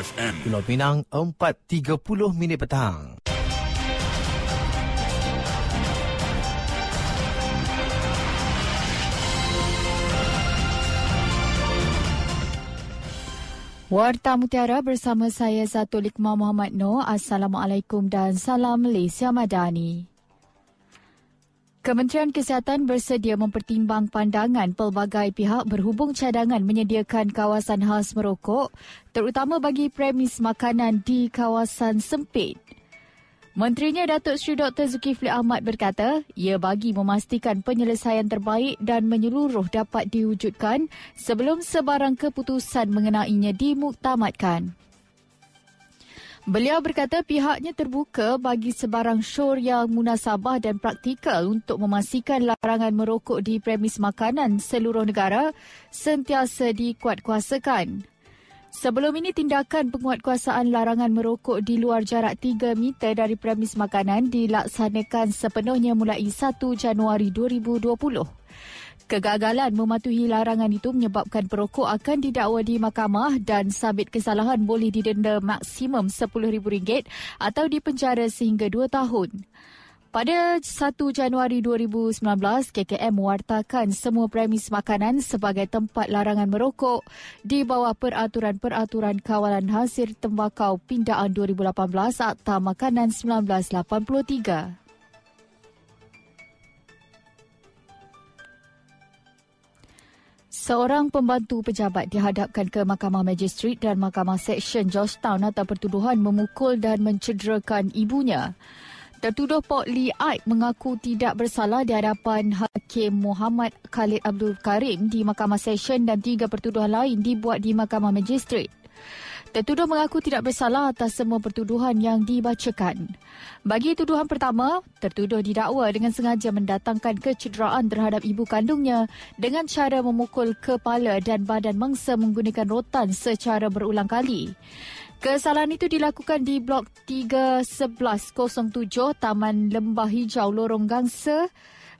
FM. Pulau Pinang 4.30 minit petang. Warta Mutiara bersama saya Zatul Iqmah Muhammad Noor. Assalamualaikum dan salam Malaysia Madani. Kementerian Kesihatan bersedia mempertimbang pandangan pelbagai pihak berhubung cadangan menyediakan kawasan khas merokok terutama bagi premis makanan di kawasan sempit. Menterinya Datuk Seri Dr. Zulkifli Ahmad berkata, ia bagi memastikan penyelesaian terbaik dan menyeluruh dapat diwujudkan sebelum sebarang keputusan mengenainya dimuktamadkan. Beliau berkata pihaknya terbuka bagi sebarang syur yang munasabah dan praktikal untuk memastikan larangan merokok di premis makanan seluruh negara sentiasa dikuatkuasakan. Sebelum ini, tindakan penguatkuasaan larangan merokok di luar jarak 3 meter dari premis makanan dilaksanakan sepenuhnya mulai 1 Januari 2020. Kegagalan mematuhi larangan itu menyebabkan perokok akan didakwa di mahkamah dan sabit kesalahan boleh didenda maksimum RM10,000 atau dipenjara sehingga 2 tahun. Pada 1 Januari 2019, KKM mewartakan semua premis makanan sebagai tempat larangan merokok di bawah peraturan-peraturan kawalan hasil tembakau pindaan 2018 Akta Makanan 1983. Seorang pembantu pejabat dihadapkan ke Mahkamah Magistrat dan Mahkamah Seksyen Georgetown atas pertuduhan memukul dan mencederakan ibunya. Tertuduh Pok Lee Aik mengaku tidak bersalah di hadapan Hakim Muhammad Khalid Abdul Karim di Mahkamah Session dan tiga pertuduhan lain dibuat di Mahkamah Magistrat. Tertuduh mengaku tidak bersalah atas semua pertuduhan yang dibacakan. Bagi tuduhan pertama, tertuduh didakwa dengan sengaja mendatangkan kecederaan terhadap ibu kandungnya dengan cara memukul kepala dan badan mangsa menggunakan rotan secara berulang kali. Kesalahan itu dilakukan di Blok 31107 Taman Lembah Hijau Lorong Gangsa,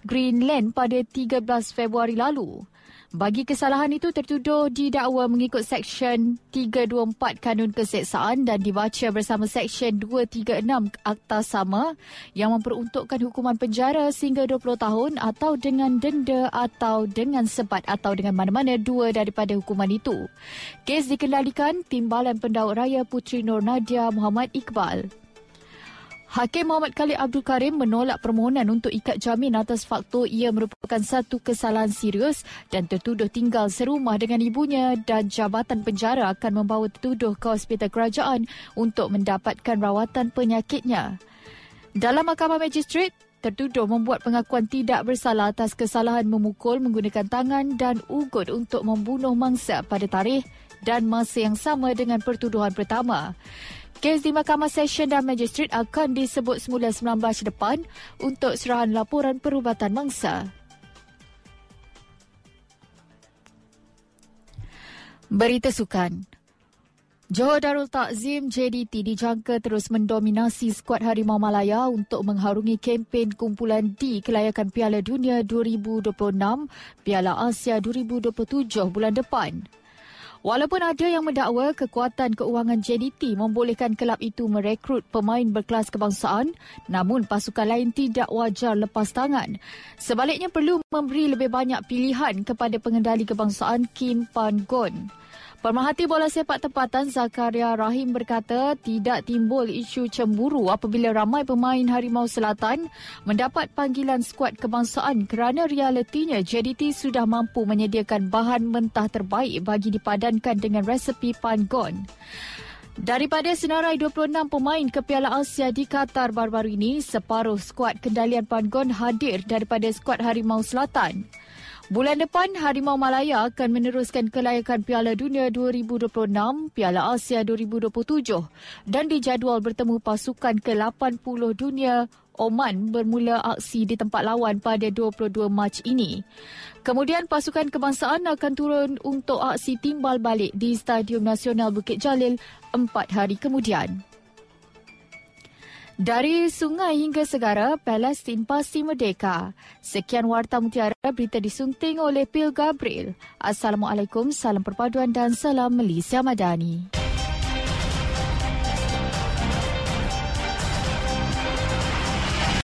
Greenland pada 13 Februari lalu. Bagi kesalahan itu tertuduh didakwa mengikut Seksyen 324 Kanun Keseksaan dan dibaca bersama Seksyen 236 Akta Sama yang memperuntukkan hukuman penjara sehingga 20 tahun atau dengan denda atau dengan sebat atau dengan mana-mana dua daripada hukuman itu. Kes dikendalikan Timbalan Pendaut Raya Puteri Nur Nadia Muhammad Iqbal. Hakim Muhammad Khalid Abdul Karim menolak permohonan untuk ikat jamin atas faktor ia merupakan satu kesalahan serius dan tertuduh tinggal serumah dengan ibunya dan jabatan penjara akan membawa tertuduh ke hospital kerajaan untuk mendapatkan rawatan penyakitnya. Dalam mahkamah magistrat, tertuduh membuat pengakuan tidak bersalah atas kesalahan memukul menggunakan tangan dan ugut untuk membunuh mangsa pada tarikh dan masa yang sama dengan pertuduhan pertama. Kes di Mahkamah Session dan Magistrat akan disebut semula 19 depan untuk serahan laporan perubatan mangsa. Berita Sukan Johor Darul Takzim JDT dijangka terus mendominasi skuad Harimau Malaya untuk mengharungi kempen kumpulan D kelayakan Piala Dunia 2026 Piala Asia 2027 bulan depan. Walaupun ada yang mendakwa kekuatan keuangan JDT membolehkan kelab itu merekrut pemain berkelas kebangsaan, namun pasukan lain tidak wajar lepas tangan. Sebaliknya perlu memberi lebih banyak pilihan kepada pengendali kebangsaan Kim Pan Gon. Pemerhati bola sepak tempatan Zakaria Rahim berkata tidak timbul isu cemburu apabila ramai pemain Harimau Selatan mendapat panggilan skuad kebangsaan kerana realitinya JDT sudah mampu menyediakan bahan mentah terbaik bagi dipadankan dengan resepi Pangon. Daripada senarai 26 pemain ke Piala Asia di Qatar baru-baru ini, separuh skuad kendalian Pangon hadir daripada skuad Harimau Selatan. Bulan depan, Harimau Malaya akan meneruskan kelayakan Piala Dunia 2026, Piala Asia 2027 dan dijadual bertemu pasukan ke-80 dunia Oman bermula aksi di tempat lawan pada 22 Mac ini. Kemudian pasukan kebangsaan akan turun untuk aksi timbal balik di Stadium Nasional Bukit Jalil empat hari kemudian. Dari sungai hingga segara, Palestin pasti merdeka. Sekian Warta Mutiara, berita disunting oleh Pil Gabriel. Assalamualaikum, salam perpaduan dan salam Malaysia Madani.